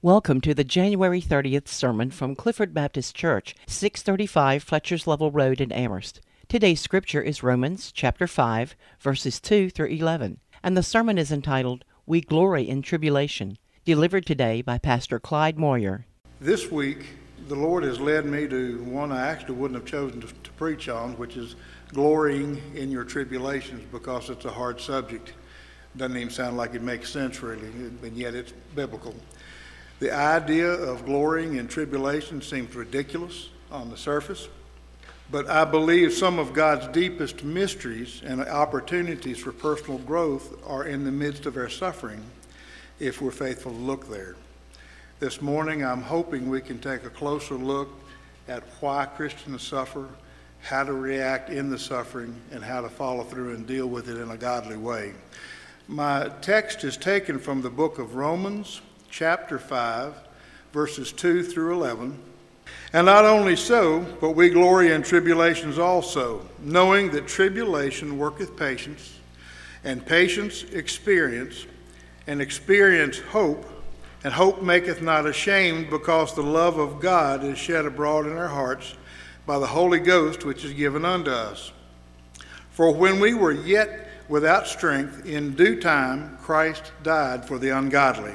Welcome to the January 30th sermon from Clifford Baptist Church, 635 Fletcher's Level Road in Amherst. Today's scripture is Romans chapter 5, verses 2 through 11, and the sermon is entitled We Glory in Tribulation, delivered today by Pastor Clyde Moyer. This week, the Lord has led me to one I actually wouldn't have chosen to, to preach on, which is glorying in your tribulations because it's a hard subject. Doesn't even sound like it makes sense, really, and yet it's biblical. The idea of glorying in tribulation seems ridiculous on the surface, but I believe some of God's deepest mysteries and opportunities for personal growth are in the midst of our suffering if we're faithful to look there. This morning, I'm hoping we can take a closer look at why Christians suffer, how to react in the suffering, and how to follow through and deal with it in a godly way. My text is taken from the book of Romans, chapter 5, verses 2 through 11. And not only so, but we glory in tribulations also, knowing that tribulation worketh patience, and patience experience, and experience hope, and hope maketh not ashamed, because the love of God is shed abroad in our hearts by the Holy Ghost which is given unto us. For when we were yet without strength, in due time Christ died for the ungodly.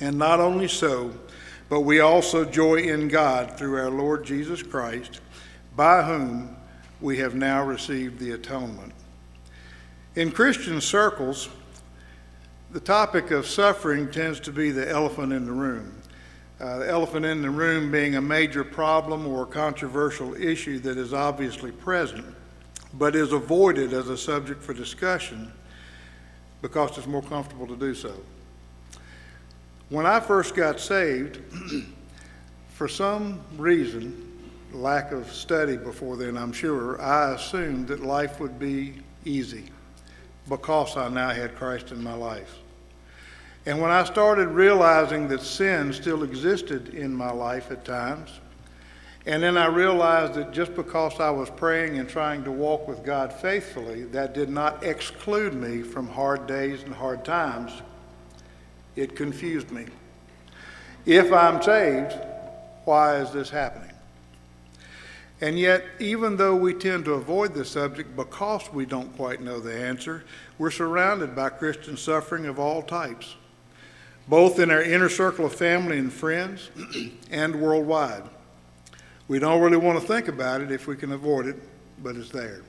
And not only so, but we also joy in God through our Lord Jesus Christ, by whom we have now received the atonement. In Christian circles, the topic of suffering tends to be the elephant in the room. Uh, the elephant in the room being a major problem or controversial issue that is obviously present, but is avoided as a subject for discussion because it's more comfortable to do so. When I first got saved, for some reason, lack of study before then, I'm sure, I assumed that life would be easy because I now had Christ in my life. And when I started realizing that sin still existed in my life at times, and then I realized that just because I was praying and trying to walk with God faithfully, that did not exclude me from hard days and hard times it confused me. If I'm saved, why is this happening? And yet, even though we tend to avoid the subject because we don't quite know the answer, we're surrounded by Christian suffering of all types, both in our inner circle of family and friends and worldwide. We don't really want to think about it if we can avoid it, but it's there.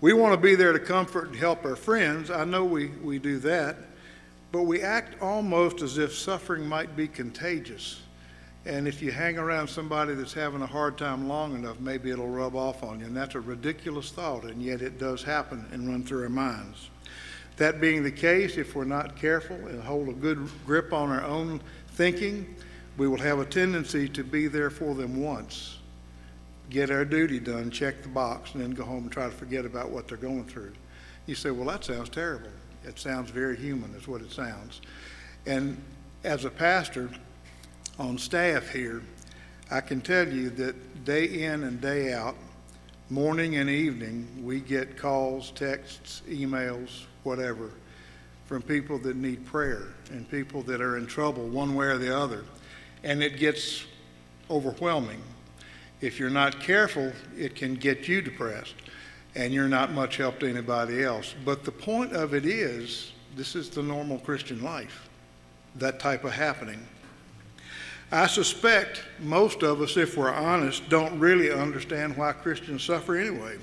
We want to be there to comfort and help our friends. I know we, we do that. But we act almost as if suffering might be contagious. And if you hang around somebody that's having a hard time long enough, maybe it'll rub off on you. And that's a ridiculous thought, and yet it does happen and run through our minds. That being the case, if we're not careful and hold a good grip on our own thinking, we will have a tendency to be there for them once, get our duty done, check the box, and then go home and try to forget about what they're going through. You say, well, that sounds terrible. It sounds very human, is what it sounds. And as a pastor on staff here, I can tell you that day in and day out, morning and evening, we get calls, texts, emails, whatever, from people that need prayer and people that are in trouble one way or the other. And it gets overwhelming. If you're not careful, it can get you depressed and you're not much help to anybody else. But the point of it is, this is the normal Christian life, that type of happening. I suspect most of us, if we're honest, don't really understand why Christians suffer anyway.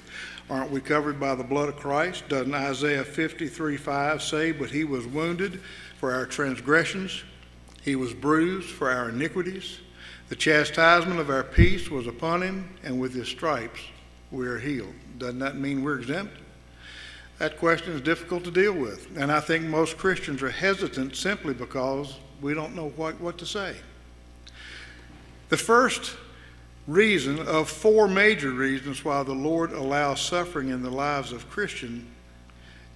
Aren't we covered by the blood of Christ? Doesn't Isaiah 53 5 say, But he was wounded for our transgressions, he was bruised for our iniquities. The chastisement of our peace was upon him, and with his stripes we are healed. Doesn't that mean we're exempt? That question is difficult to deal with. And I think most Christians are hesitant simply because We don't know what, what to say. The first reason of four major reasons why the Lord allows suffering in the lives of Christians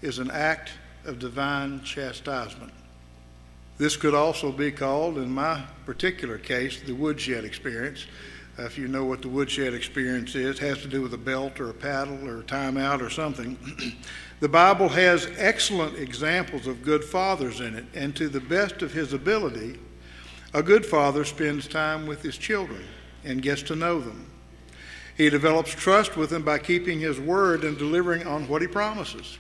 is an act of divine chastisement. This could also be called, in my particular case, the woodshed experience. If you know what the woodshed experience is, has to do with a belt or a paddle or a timeout or something. the Bible has excellent examples of good fathers in it, and to the best of his ability, a good father spends time with his children and gets to know them. He develops trust with them by keeping his word and delivering on what he promises.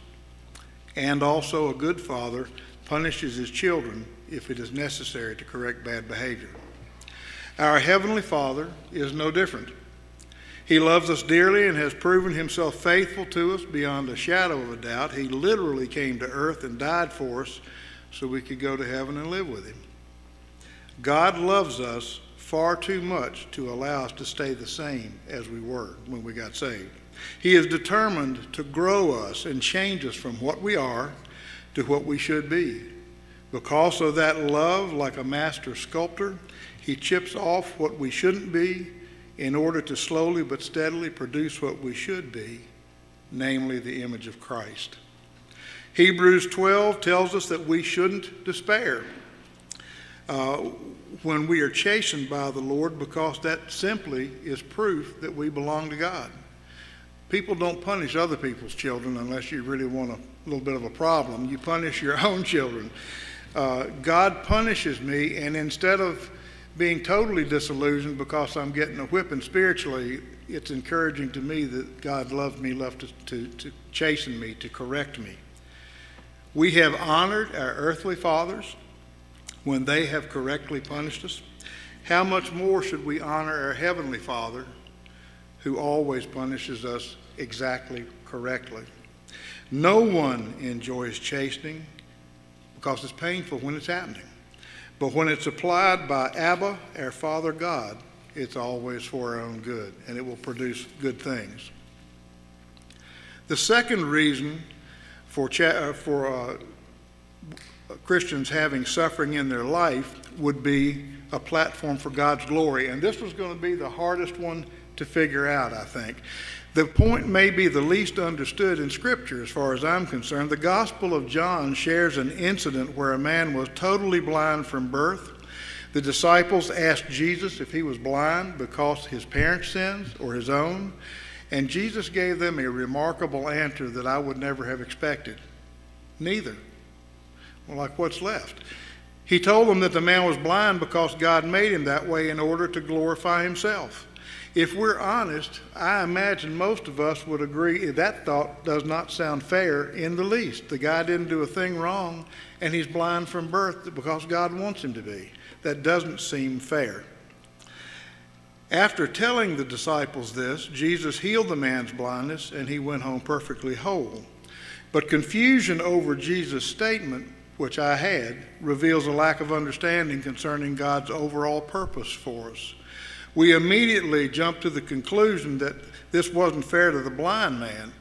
And also, a good father punishes his children if it is necessary to correct bad behavior. Our Heavenly Father is no different. He loves us dearly and has proven himself faithful to us beyond a shadow of a doubt. He literally came to earth and died for us so we could go to heaven and live with him. God loves us far too much to allow us to stay the same as we were when we got saved. He is determined to grow us and change us from what we are to what we should be. Because of that love, like a master sculptor, he chips off what we shouldn't be in order to slowly but steadily produce what we should be, namely the image of Christ. Hebrews 12 tells us that we shouldn't despair uh, when we are chastened by the Lord because that simply is proof that we belong to God. People don't punish other people's children unless you really want a little bit of a problem. You punish your own children. Uh, God punishes me, and instead of being totally disillusioned because I'm getting a whipping spiritually, it's encouraging to me that God loves me enough to, to, to chasten me, to correct me. We have honored our earthly fathers when they have correctly punished us. How much more should we honor our heavenly Father who always punishes us exactly correctly? No one enjoys chastening because it's painful when it's happening. But when it's applied by Abba, our Father God, it's always for our own good, and it will produce good things. The second reason for, cha- uh, for uh, Christians having suffering in their life would be a platform for God's glory. And this was going to be the hardest one to figure out, I think. The point may be the least understood in Scripture, as far as I'm concerned. The Gospel of John shares an incident where a man was totally blind from birth. The disciples asked Jesus if he was blind because his parents' sins or his own, and Jesus gave them a remarkable answer that I would never have expected. Neither. Well, like what's left? He told them that the man was blind because God made him that way in order to glorify himself. If we're honest, I imagine most of us would agree that thought does not sound fair in the least. The guy didn't do a thing wrong, and he's blind from birth because God wants him to be. That doesn't seem fair. After telling the disciples this, Jesus healed the man's blindness, and he went home perfectly whole. But confusion over Jesus' statement, which I had, reveals a lack of understanding concerning God's overall purpose for us we immediately jumped to the conclusion that this wasn't fair to the blind man.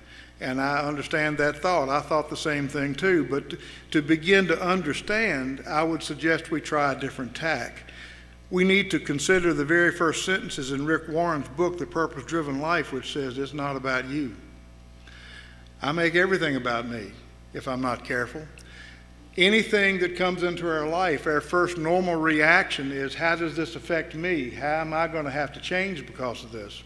And I understand that thought. I thought the same thing too. But to begin to understand, I would suggest we try a different tack. We need to consider the very first sentences in Rick Warren's book, The Purpose Driven Life, which says, It's not about you. I make everything about me if I'm not careful anything that comes into our life, our first normal reaction is how does this affect me? How am I going to have to change because of this?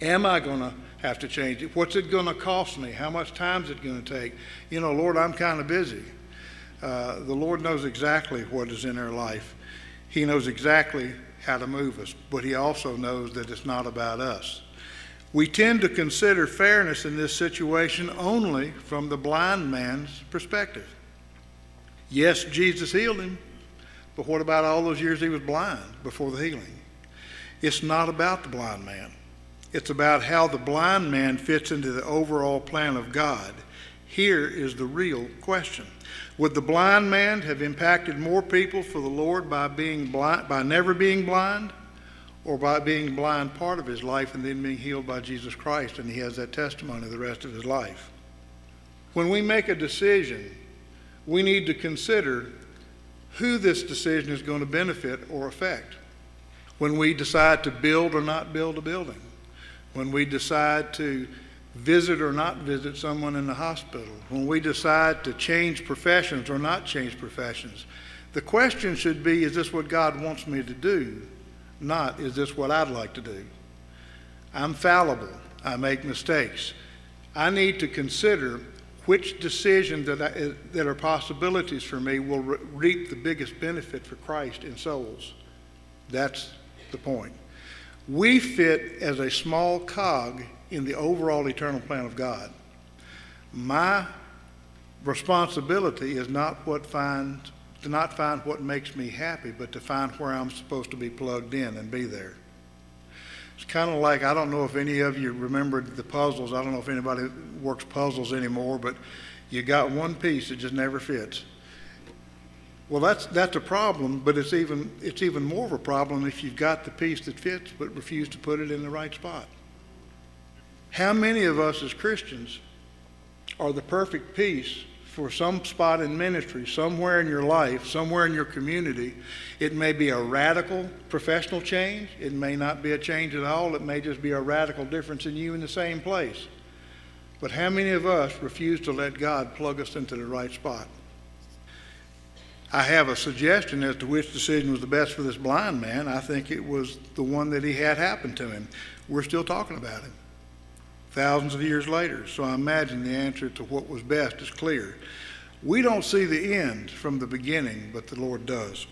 Am I going to have to change it? What's it going to cost me? How much time is it going to take? You know, Lord, I'm kind of busy. Uh, the Lord knows exactly what is in our life. He knows exactly how to move us, but He also knows that it's not about us. We tend to consider fairness in this situation only from the blind man's perspective. Yes, Jesus healed him, but what about all those years he was blind before the healing? It's not about the blind man. It's about how the blind man fits into the overall plan of God. Here is the real question. Would the blind man have impacted more people for the Lord by being blind by never being blind or by being blind part of his life and then being healed by Jesus Christ and he has that testimony the rest of his life? When we make a decision we need to consider who this decision is going to benefit or affect. When we decide to build or not build a building, when we decide to visit or not visit someone in the hospital, when we decide to change professions or not change professions, the question should be is this what God wants me to do? Not is this what I'd like to do? I'm fallible. I make mistakes. I need to consider which decisions that, that are possibilities for me will re- reap the biggest benefit for Christ in souls. That's the point. We fit as a small cog in the overall eternal plan of God. My responsibility is not what finds to not find what makes me happy, but to find where I'm supposed to be plugged in and be there. It's kind of like I don't know if any of you remembered the puzzles. I don't know if anybody works puzzles anymore, but you got one piece that just never fits. Well, that's that's a problem, but it's even it's even more of a problem if you've got the piece that fits but refuse to put it in the right spot. How many of us as Christians are the perfect piece for some spot in ministry, somewhere in your life, somewhere in your community. It may be a radical professional change. It may not be a change at all. It may just be a radical difference in you in the same place. But how many of us refuse to let God plug us into the right spot? I have a suggestion as to which decision was the best for this blind man. I think it was the one that he had happen to him. We're still talking about him thousands of years later. So I imagine the answer to what was best is clear. We don't see the end from the beginning, but the Lord does.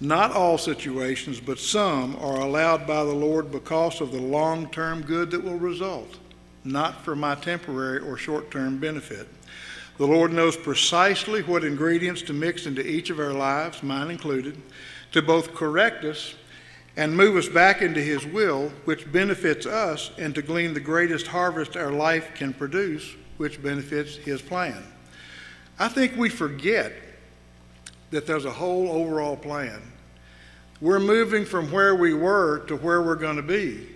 Not all situations, but some are allowed by the Lord because of the long term good that will result, not for my temporary or short term benefit. The Lord knows precisely what ingredients to mix into each of our lives, mine included, to both correct us and move us back into His will, which benefits us, and to glean the greatest harvest our life can produce, which benefits His plan. I think we forget that there's a whole overall plan. We're moving from where we were to where we're going to be.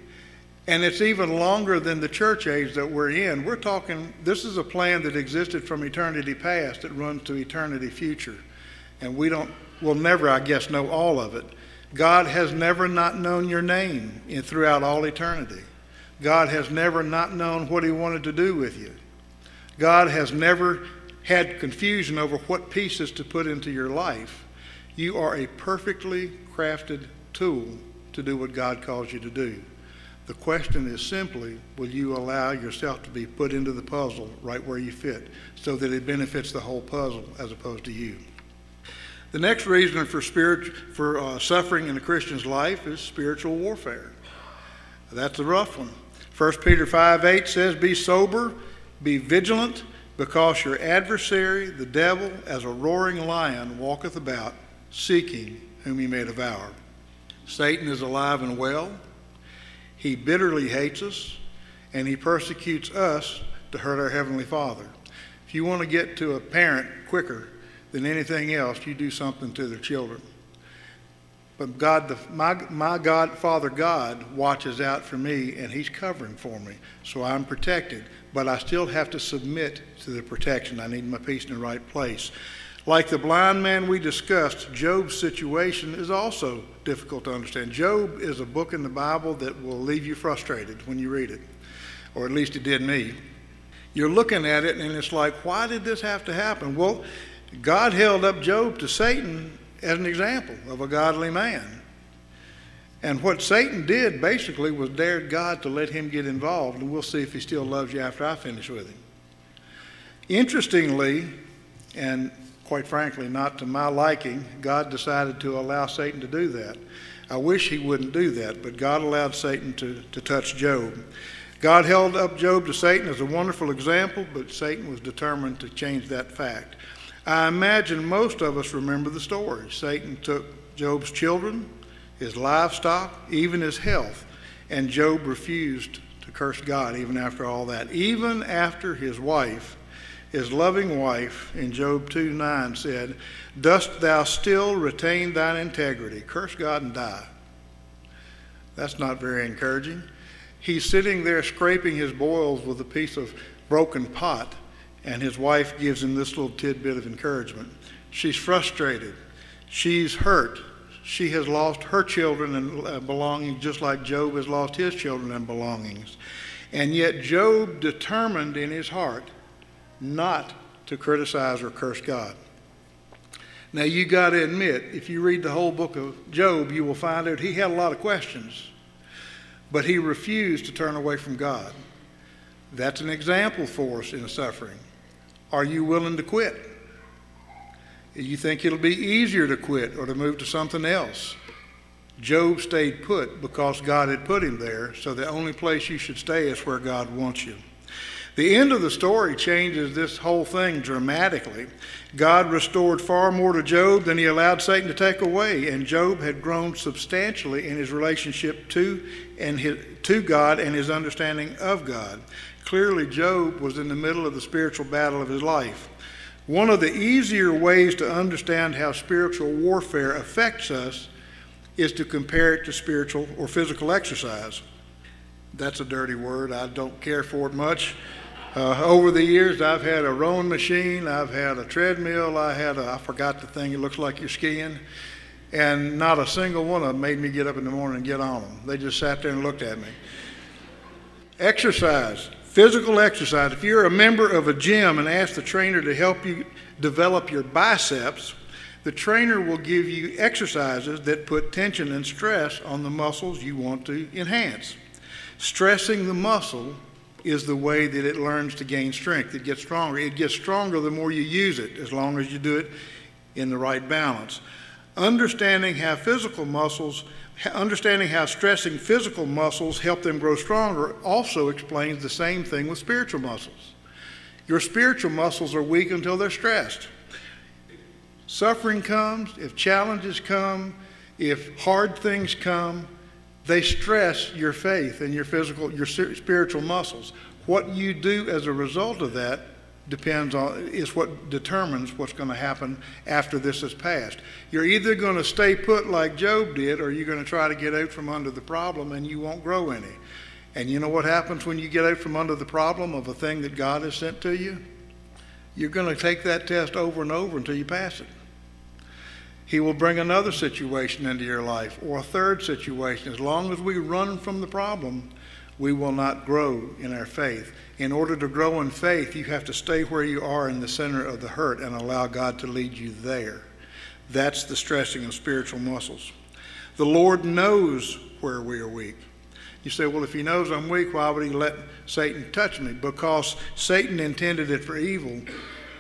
And it's even longer than the church age that we're in. We're talking, this is a plan that existed from eternity past that runs to eternity future. And we don't, we'll never, I guess, know all of it. God has never not known your name in, throughout all eternity. God has never not known what He wanted to do with you. God has never had confusion over what pieces to put into your life. You are a perfectly crafted tool to do what God calls you to do. The question is simply will you allow yourself to be put into the puzzle right where you fit so that it benefits the whole puzzle as opposed to you? The next reason for, spirit, for uh, suffering in a Christian's life is spiritual warfare. That's a rough one. 1 Peter 5 8 says, Be sober, be vigilant, because your adversary, the devil, as a roaring lion, walketh about, seeking whom he may devour. Satan is alive and well. He bitterly hates us, and he persecutes us to hurt our Heavenly Father. If you want to get to a parent quicker, than anything else, you do something to their children. But God, the, my, my God, Father God, watches out for me and He's covering for me. So I'm protected. But I still have to submit to the protection. I need my peace in the right place. Like the blind man we discussed, Job's situation is also difficult to understand. Job is a book in the Bible that will leave you frustrated when you read it, or at least it did me. You're looking at it and it's like, why did this have to happen? Well, God held up Job to Satan as an example of a godly man. And what Satan did basically was dared God to let him get involved, and we'll see if he still loves you after I finish with him. Interestingly, and quite frankly, not to my liking, God decided to allow Satan to do that. I wish he wouldn't do that, but God allowed Satan to, to touch Job. God held up Job to Satan as a wonderful example, but Satan was determined to change that fact. I imagine most of us remember the story. Satan took Job's children, his livestock, even his health, and Job refused to curse God even after all that. Even after his wife, his loving wife, in Job 2 9 said, Dost thou still retain thine integrity? Curse God and die. That's not very encouraging. He's sitting there scraping his boils with a piece of broken pot and his wife gives him this little tidbit of encouragement She's frustrated. She's hurt. She has lost her children and uh, belongings just like Job has lost his children and belongings. And yet, Job determined in his heart not to criticize or curse God. Now, you got to admit, if you read the whole book of Job, you will find out he had a lot of questions, but he refused to turn away from God. That's an example for us in suffering. Are you willing to quit? You think it'll be easier to quit or to move to something else. Job stayed put because God had put him there, so the only place you should stay is where God wants you. The end of the story changes this whole thing dramatically. God restored far more to Job than he allowed Satan to take away, and Job had grown substantially in his relationship to and his, to God and his understanding of God. Clearly, Job was in the middle of the spiritual battle of his life. One of the easier ways to understand how spiritual warfare affects us is to compare it to spiritual or physical exercise. That's a dirty word. I don't care for it much. Uh, over the years, I've had a rowing machine, I've had a treadmill, I had a, I forgot the thing, it looks like you're skiing, and not a single one of them made me get up in the morning and get on them. They just sat there and looked at me. Exercise, physical exercise. If you're a member of a gym and ask the trainer to help you develop your biceps, the trainer will give you exercises that put tension and stress on the muscles you want to enhance. Stressing the muscle is the way that it learns to gain strength. It gets stronger. It gets stronger the more you use it, as long as you do it in the right balance. Understanding how physical muscles, understanding how stressing physical muscles help them grow stronger also explains the same thing with spiritual muscles. Your spiritual muscles are weak until they're stressed. Suffering comes, if challenges come, if hard things come, they stress your faith and your physical, your spiritual muscles. What you do as a result of that depends on is what determines what's going to happen after this is passed. You're either going to stay put like Job did, or you're going to try to get out from under the problem, and you won't grow any. And you know what happens when you get out from under the problem of a thing that God has sent to you? You're going to take that test over and over until you pass it. He will bring another situation into your life or a third situation. As long as we run from the problem, we will not grow in our faith. In order to grow in faith, you have to stay where you are in the center of the hurt and allow God to lead you there. That's the stressing of spiritual muscles. The Lord knows where we are weak. You say, well, if He knows I'm weak, why would He let Satan touch me? Because Satan intended it for evil,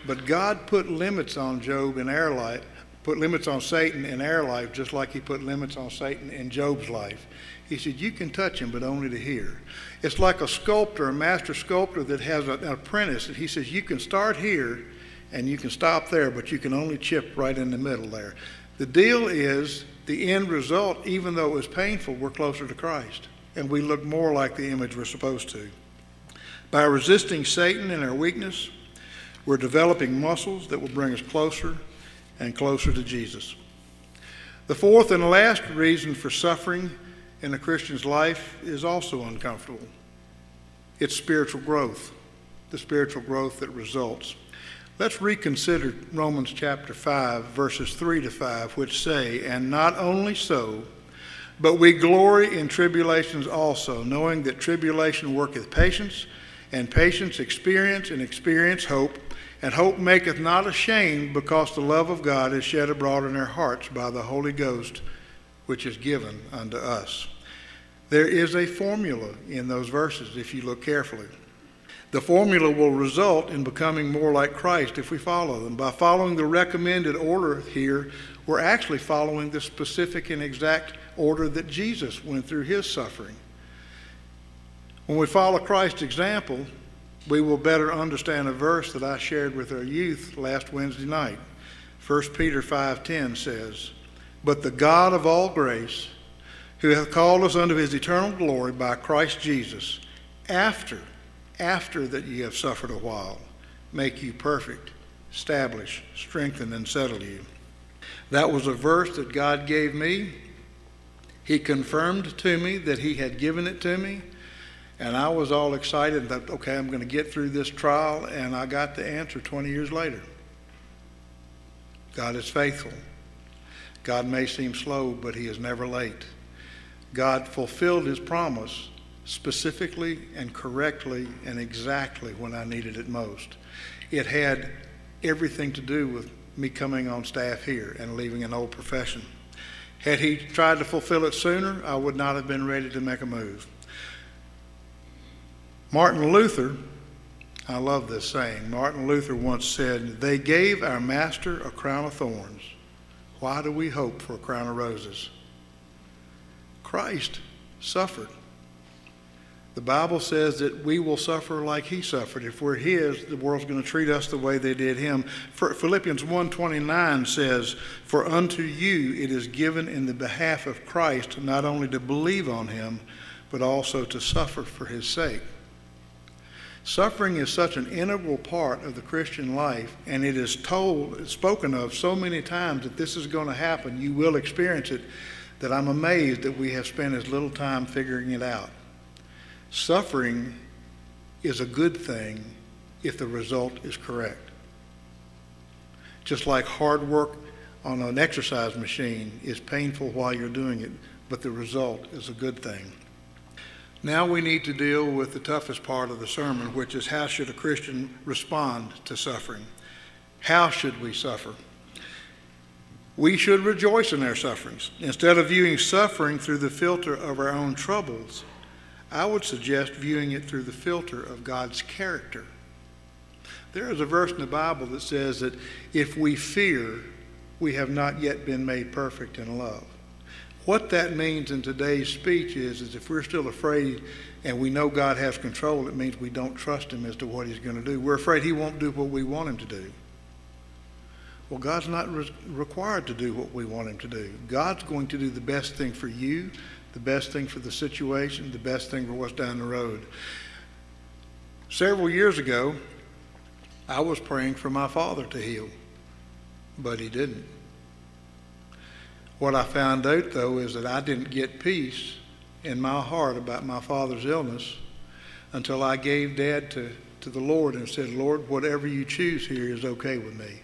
but God put limits on Job in our life put limits on Satan in our life just like he put limits on Satan in Job's life. He said, You can touch him, but only to hear. It's like a sculptor, a master sculptor that has an apprentice, and he says, You can start here and you can stop there, but you can only chip right in the middle there. The deal is the end result, even though it was painful, we're closer to Christ, and we look more like the image we're supposed to. By resisting Satan in our weakness, we're developing muscles that will bring us closer and closer to Jesus. The fourth and last reason for suffering in a Christian's life is also uncomfortable it's spiritual growth, the spiritual growth that results. Let's reconsider Romans chapter 5, verses 3 to 5, which say, And not only so, but we glory in tribulations also, knowing that tribulation worketh patience, and patience experience, and experience hope. And hope maketh not ashamed, because the love of God is shed abroad in our hearts by the Holy Ghost, which is given unto us. There is a formula in those verses if you look carefully. The formula will result in becoming more like Christ if we follow them. By following the recommended order here, we're actually following the specific and exact order that Jesus went through his suffering. When we follow Christ's example, we will better understand a verse that I shared with our youth last Wednesday night. 1 Peter 5:10 says, "But the God of all grace, who hath called us unto his eternal glory by Christ Jesus, after after that ye have suffered a while, make you perfect, establish, strengthen and settle you." That was a verse that God gave me. He confirmed to me that he had given it to me. And I was all excited that, okay, I'm going to get through this trial, and I got the answer 20 years later. God is faithful. God may seem slow, but he is never late. God fulfilled his promise specifically and correctly and exactly when I needed it most. It had everything to do with me coming on staff here and leaving an old profession. Had he tried to fulfill it sooner, I would not have been ready to make a move. Martin Luther, I love this saying. Martin Luther once said, They gave our master a crown of thorns. Why do we hope for a crown of roses? Christ suffered. The Bible says that we will suffer like he suffered. If we're his, the world's going to treat us the way they did him. Philippians 1:29 says, "For unto you it is given in the behalf of Christ not only to believe on him, but also to suffer for his sake." Suffering is such an integral part of the Christian life, and it is told, spoken of so many times that this is going to happen. You will experience it. That I'm amazed that we have spent as little time figuring it out. Suffering is a good thing if the result is correct. Just like hard work on an exercise machine is painful while you're doing it, but the result is a good thing. Now we need to deal with the toughest part of the sermon, which is how should a Christian respond to suffering? How should we suffer? We should rejoice in our sufferings. Instead of viewing suffering through the filter of our own troubles, I would suggest viewing it through the filter of God's character. There is a verse in the Bible that says that if we fear, we have not yet been made perfect in love. What that means in today's speech is, is if we're still afraid and we know God has control, it means we don't trust Him as to what He's going to do. We're afraid He won't do what we want Him to do. Well, God's not re- required to do what we want Him to do. God's going to do the best thing for you the best thing for the situation, the best thing for what's down the road. Several years ago, I was praying for my father to heal, but he didn't. What I found out, though, is that I didn't get peace in my heart about my father's illness until I gave Dad to, to the Lord and said, Lord, whatever you choose here is okay with me.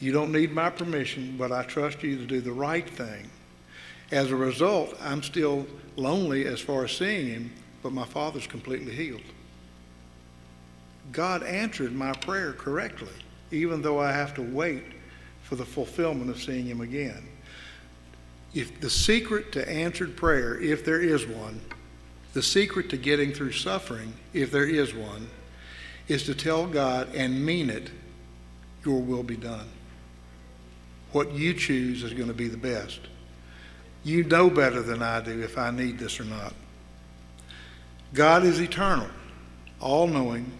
You don't need my permission, but I trust you to do the right thing. As a result, I'm still lonely as far as seeing him, but my father's completely healed. God answered my prayer correctly, even though I have to wait for the fulfillment of seeing him again. If the secret to answered prayer, if there is one, the secret to getting through suffering, if there is one, is to tell God and mean it, your will be done. What you choose is going to be the best. You know better than I do if I need this or not. God is eternal, all knowing,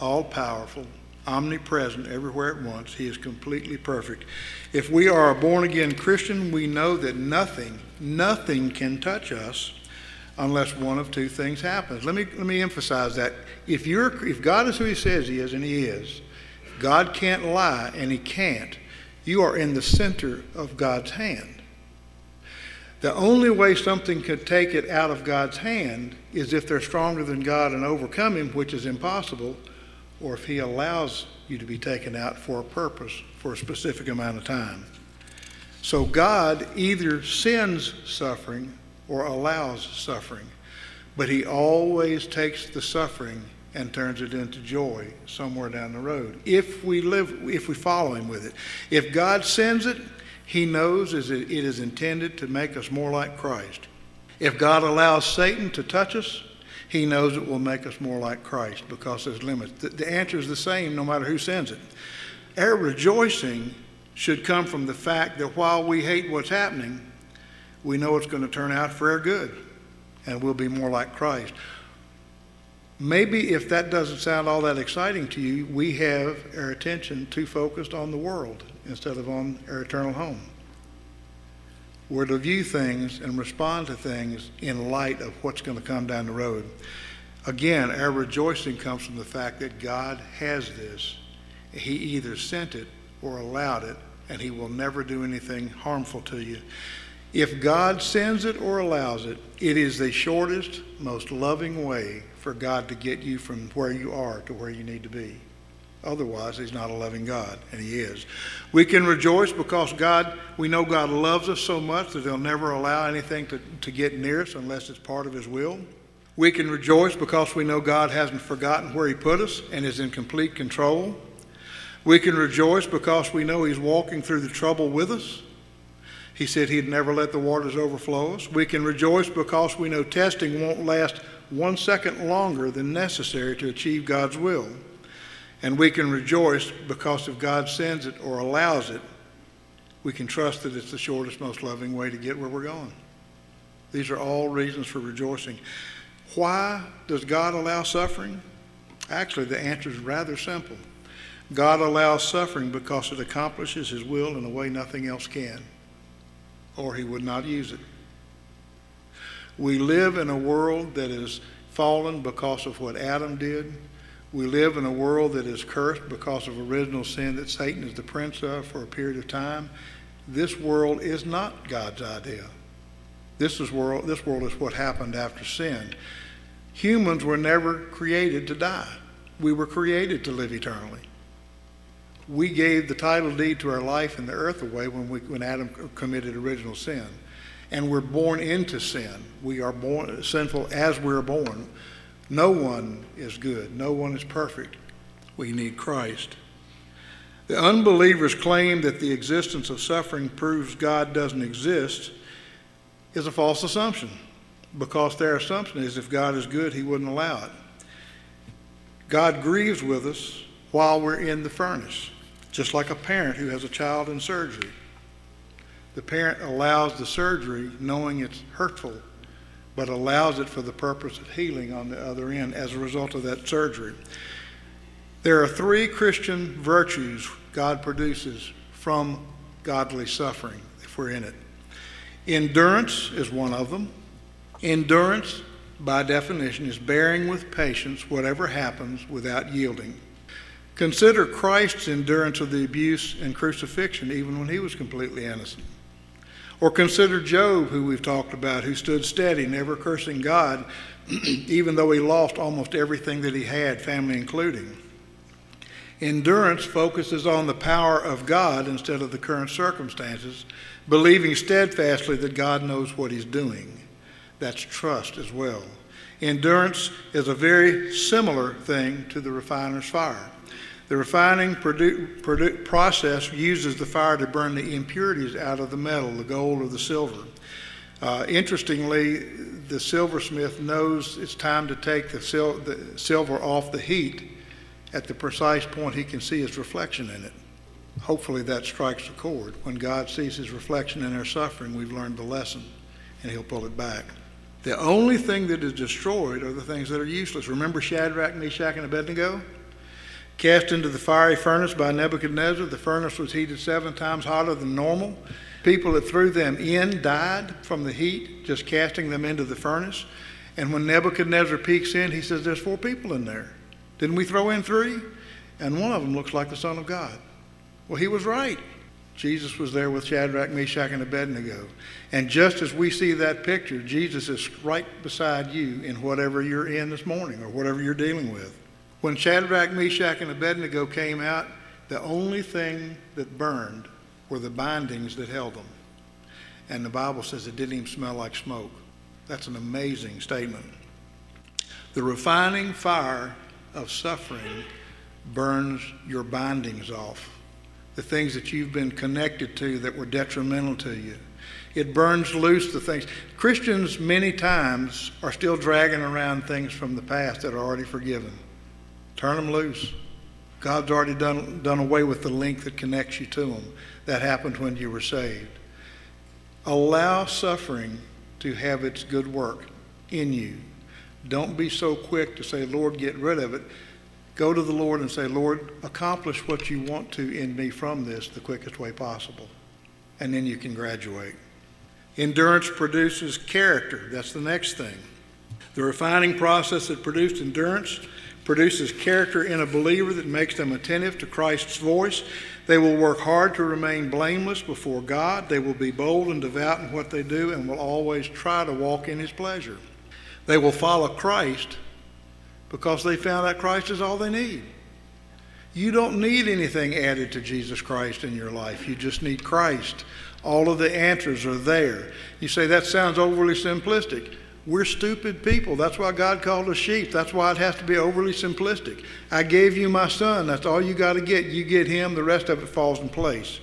all powerful, omnipresent, everywhere at once. He is completely perfect. If we are a born again Christian, we know that nothing, nothing can touch us unless one of two things happens. Let me, let me emphasize that. If, you're, if God is who He says He is, and He is, God can't lie, and He can't, you are in the center of God's hand. The only way something could take it out of God's hand is if they're stronger than God and overcome Him, which is impossible, or if He allows you to be taken out for a purpose for a specific amount of time. So God either sends suffering or allows suffering, but He always takes the suffering and turns it into joy somewhere down the road if we live if we follow him with it if god sends it he knows it is intended to make us more like Christ. If God allows Satan to touch us, he knows it will make us more like Christ because there's limits. The, answer is the same no matter who sends it. Our rejoicing should come from the fact that while we hate what's happening, we know it's going to turn out for our good and we'll be more like Christ. Maybe if that doesn't sound all that exciting to you, we have our attention too focused on the world instead of on our eternal home. We're to view things and respond to things in light of what's going to come down the road. Again, our rejoicing comes from the fact that God has this. He either sent it or allowed it, and He will never do anything harmful to you. If God sends it or allows it, it is the shortest, most loving way for God to get you from where you are to where you need to be. Otherwise, he's not a loving God, and he is. We can rejoice because God, we know God loves us so much that he'll never allow anything to, to get near us unless it's part of his will. We can rejoice because we know God hasn't forgotten where he put us and is in complete control. We can rejoice because we know he's walking through the trouble with us. He said he'd never let the waters overflow us. We can rejoice because we know testing won't last one second longer than necessary to achieve God's will. And we can rejoice because if God sends it or allows it, we can trust that it's the shortest, most loving way to get where we're going. These are all reasons for rejoicing. Why does God allow suffering? Actually, the answer is rather simple. God allows suffering because it accomplishes His will in a way nothing else can, or He would not use it. We live in a world that is fallen because of what Adam did we live in a world that is cursed because of original sin that Satan is the prince of for a period of time. This world is not God's idea. This, is world, this world is what happened after sin. Humans were never created to die. We were created to live eternally. We gave the title deed to our life in the earth away when, we, when Adam committed original sin. And we're born into sin. We are born sinful as we're born. No one is good. No one is perfect. We need Christ. The unbelievers' claim that the existence of suffering proves God doesn't exist is a false assumption because their assumption is if God is good, He wouldn't allow it. God grieves with us while we're in the furnace, just like a parent who has a child in surgery. The parent allows the surgery knowing it's hurtful but allows it for the purpose of healing on the other end as a result of that surgery. There are three Christian virtues God produces from godly suffering if we're in it. Endurance is one of them. Endurance, by definition, is bearing with patience whatever happens without yielding. Consider Christ's endurance of the abuse and crucifixion even when he was completely innocent. Or consider Job, who we've talked about, who stood steady, never cursing God, even though he lost almost everything that he had, family including. Endurance focuses on the power of God instead of the current circumstances, believing steadfastly that God knows what he's doing. That's trust as well. Endurance is a very similar thing to the refiner's fire. The refining process uses the fire to burn the impurities out of the metal, the gold or the silver. Uh, interestingly, the silversmith knows it's time to take the, sil- the silver off the heat at the precise point he can see his reflection in it. Hopefully, that strikes a chord. When God sees his reflection in our suffering, we've learned the lesson, and he'll pull it back. The only thing that is destroyed are the things that are useless. Remember Shadrach, Meshach, and Abednego? Cast into the fiery furnace by Nebuchadnezzar, the furnace was heated seven times hotter than normal. People that threw them in died from the heat, just casting them into the furnace. And when Nebuchadnezzar peeks in, he says, There's four people in there. Didn't we throw in three? And one of them looks like the Son of God. Well, he was right. Jesus was there with Shadrach, Meshach, and Abednego. And just as we see that picture, Jesus is right beside you in whatever you're in this morning or whatever you're dealing with. When Shadrach, Meshach, and Abednego came out, the only thing that burned were the bindings that held them. And the Bible says it didn't even smell like smoke. That's an amazing statement. The refining fire of suffering burns your bindings off, the things that you've been connected to that were detrimental to you. It burns loose the things. Christians, many times, are still dragging around things from the past that are already forgiven. Turn them loose. God's already done, done away with the link that connects you to Him. That happened when you were saved. Allow suffering to have its good work in you. Don't be so quick to say, Lord, get rid of it. Go to the Lord and say, Lord, accomplish what you want to in me from this the quickest way possible. And then you can graduate. Endurance produces character. That's the next thing. The refining process that produced endurance produces character in a believer that makes them attentive to Christ's voice. They will work hard to remain blameless before God. They will be bold and devout in what they do and will always try to walk in His pleasure. They will follow Christ because they found out Christ is all they need. You don't need anything added to Jesus Christ in your life. You just need Christ. All of the answers are there. You say, that sounds overly simplistic. We're stupid people. That's why God called us sheep. That's why it has to be overly simplistic. I gave you my son. That's all you got to get. You get him, the rest of it falls in place.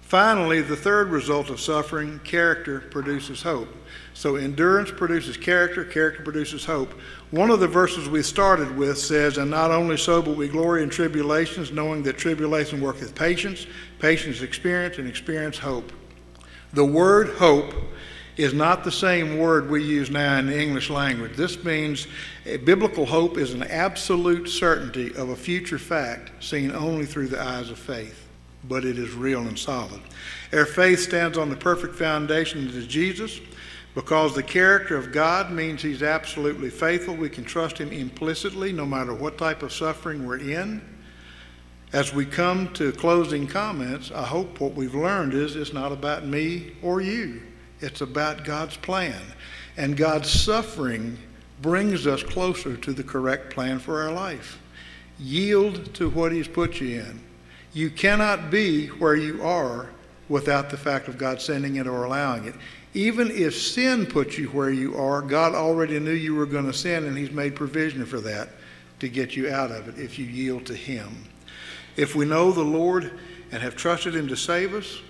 Finally, the third result of suffering character produces hope. So endurance produces character, character produces hope. One of the verses we started with says, And not only so, but we glory in tribulations, knowing that tribulation worketh patience, patience experience, and experience hope. The word hope is not the same word we use now in the English language. This means biblical hope is an absolute certainty of a future fact seen only through the eyes of faith but it is real and solid. Our faith stands on the perfect foundation is Jesus. Because the character of God means He's absolutely faithful, we can trust Him implicitly no matter what type of suffering we're in. As we come to closing comments, I hope what we've learned is it's not about me or you, it's about God's plan. And God's suffering brings us closer to the correct plan for our life. Yield to what He's put you in. You cannot be where you are without the fact of God sending it or allowing it. Even if sin puts you where you are, God already knew you were going to sin, and He's made provision for that to get you out of it if you yield to Him. If we know the Lord and have trusted Him to save us,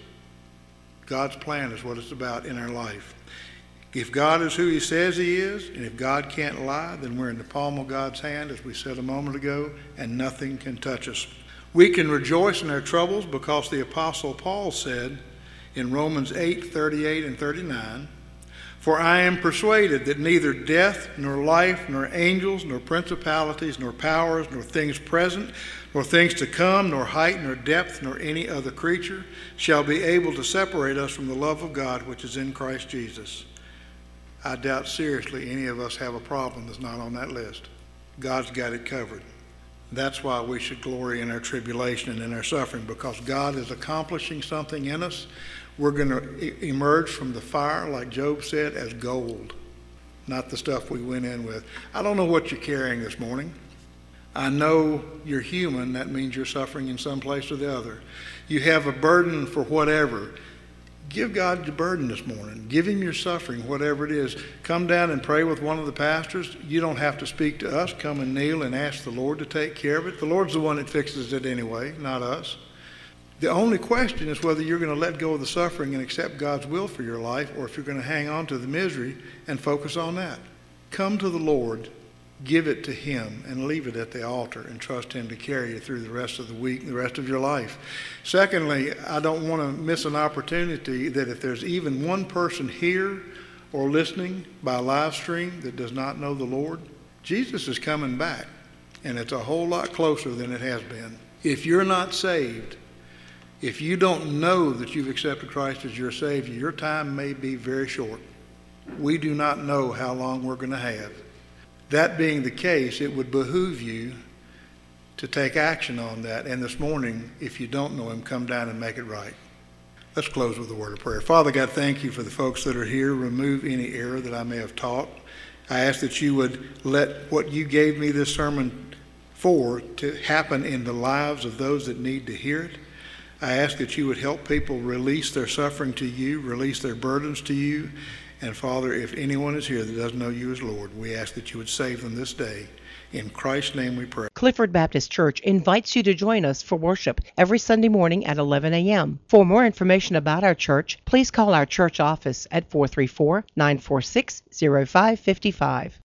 God's plan is what it's about in our life. If God is who He says He is, and if God can't lie, then we're in the palm of God's hand, as we said a moment ago, and nothing can touch us. We can rejoice in our troubles because the Apostle Paul said in Romans 8 38 and 39, For I am persuaded that neither death, nor life, nor angels, nor principalities, nor powers, nor things present, nor things to come, nor height, nor depth, nor any other creature shall be able to separate us from the love of God which is in Christ Jesus. I doubt seriously any of us have a problem that's not on that list. God's got it covered. That's why we should glory in our tribulation and in our suffering, because God is accomplishing something in us. We're going to emerge from the fire, like Job said, as gold, not the stuff we went in with. I don't know what you're carrying this morning. I know you're human. That means you're suffering in some place or the other. You have a burden for whatever. Give God your burden this morning. Give Him your suffering, whatever it is. Come down and pray with one of the pastors. You don't have to speak to us. Come and kneel and ask the Lord to take care of it. The Lord's the one that fixes it anyway, not us. The only question is whether you're going to let go of the suffering and accept God's will for your life, or if you're going to hang on to the misery and focus on that. Come to the Lord give it to Him and leave it at the altar and trust Him to carry you through the rest of the week, the rest of your life. Secondly, I don't want to miss an opportunity that if there's even one person here or listening by live stream that does not know the Lord, Jesus is coming back, and it's a whole lot closer than it has been. If you're not saved, if you don't know that you've accepted Christ as your Savior, your time may be very short. We do not know how long we're going to have. That being the case, it would behoove you to take action on that. And this morning, if you don't know Him, come down and make it right. Let's close with a word of prayer. Father God, thank you for the folks that are here. Remove any error that I may have taught. I ask that you would let what you gave me this sermon for to happen in the lives of those that need to hear it. I ask that you would help people release their suffering to you, release their burdens to you, and Father, if anyone is here that doesn't know you as Lord, we ask that you would save them this day. In Christ's name we pray. Clifford Baptist Church invites you to join us for worship every Sunday morning at 11 a.m. For more information about our church, please call our church office at 434 946 0555.